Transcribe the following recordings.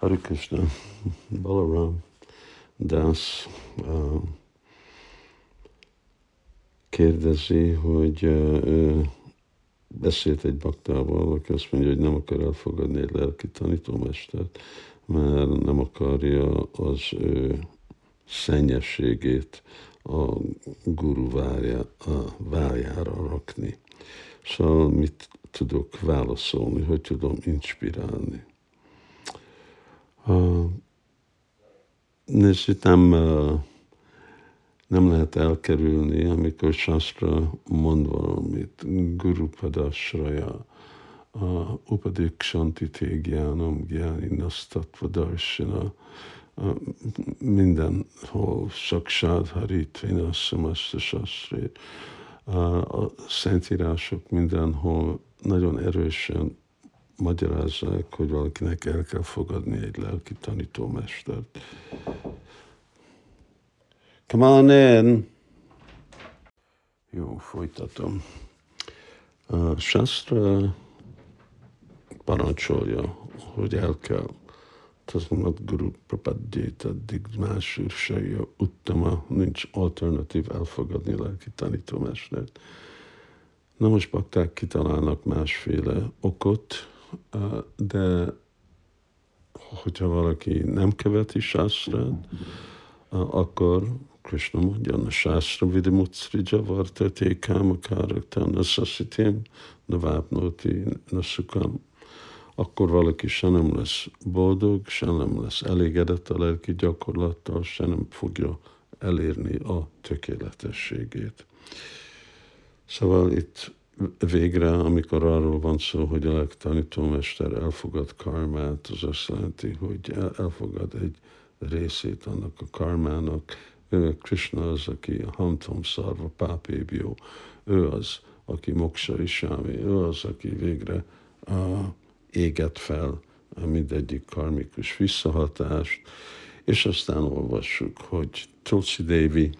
Hare Krishna, Balaram Das uh, kérdezi, hogy uh, beszélt egy baktával, aki azt mondja, hogy nem akar elfogadni egy lelki tanítómestert, mert nem akarja az ő szennyességét a guru várja, a váljára rakni. Szóval mit tudok válaszolni, hogy tudom inspirálni. Nézd, nem, uh, nem lehet elkerülni, amikor Shastra mond valamit, Guru Padasraya, uh, Upadik Shanti Tégiánam, Gyáni Nasztatva Darsina, mindenhol Saksád Harit Vinassamasta Sasrét, a szentírások mindenhol nagyon erősen magyarázzák, hogy valakinek el kell fogadni egy lelki tanítómestert. Come on in! Jó, folytatom. A Shastra parancsolja, hogy el kell Tazmat Guru Prapadyét, addig más űrseje, uttama, nincs alternatív elfogadni lelki tanítómestert. Na most bakták kitalálnak másféle okot, de hogyha valaki nem követi sástrát, akkor Krishna mondja, na sástra vidimutsrija vartate kámakárakta na szaszitim, na vápnóti, na szukam. Akkor valaki se nem lesz boldog, se nem lesz elégedett a lelki gyakorlattal, se nem fogja elérni a tökéletességét. Szóval itt végre, amikor arról van szó, hogy a tanítómester elfogad karmát, az azt jelenti, hogy elfogad egy részét annak a karmának. Ő, Krishna az, aki a Hamtom Szarva Pápébió, ő az, aki Moksa Isámi, ő az, aki végre uh, éget fel mindegyik karmikus visszahatást, és aztán olvassuk, hogy Tulsi Devi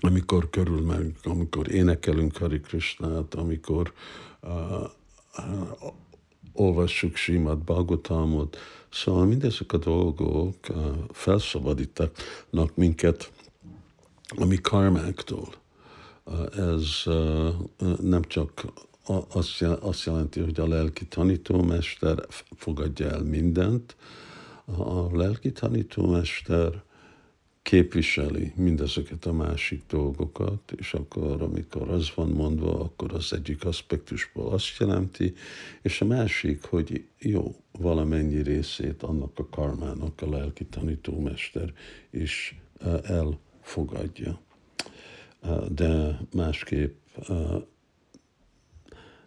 amikor körülmegyünk, amikor énekelünk Hari Krishnát, amikor uh, olvassuk Simad Bhagavatamot, szóval mindezek a dolgok felszabadítanak minket a mi karmáktól. Ez nem csak azt jelenti, hogy a lelki tanítómester fogadja el mindent, a lelki tanítómester képviseli mindezeket a másik dolgokat, és akkor, amikor az van mondva, akkor az egyik aspektusból azt jelenti, és a másik, hogy jó, valamennyi részét annak a karmának a lelki tanítómester is elfogadja. De másképp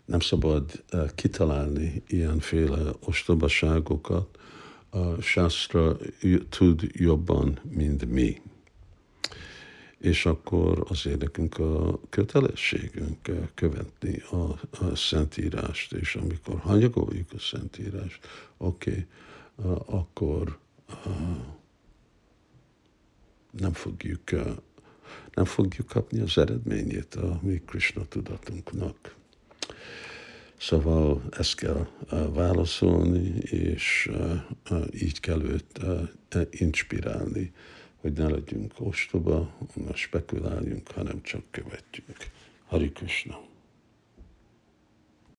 nem szabad kitalálni ilyenféle ostobaságokat, a Shastra tud jobban, mint mi. És akkor az érdekünk a kötelességünk követni a, a Szentírást, és amikor hanyagoljuk a Szentírást, oké, okay, akkor nem fogjuk, nem fogjuk kapni az eredményét a mi Krishna tudatunknak. Szóval ezt kell válaszolni, és így kell őt inspirálni, hogy ne legyünk ostoba, ne spekuláljunk, hanem csak követjünk. Hari Krishna.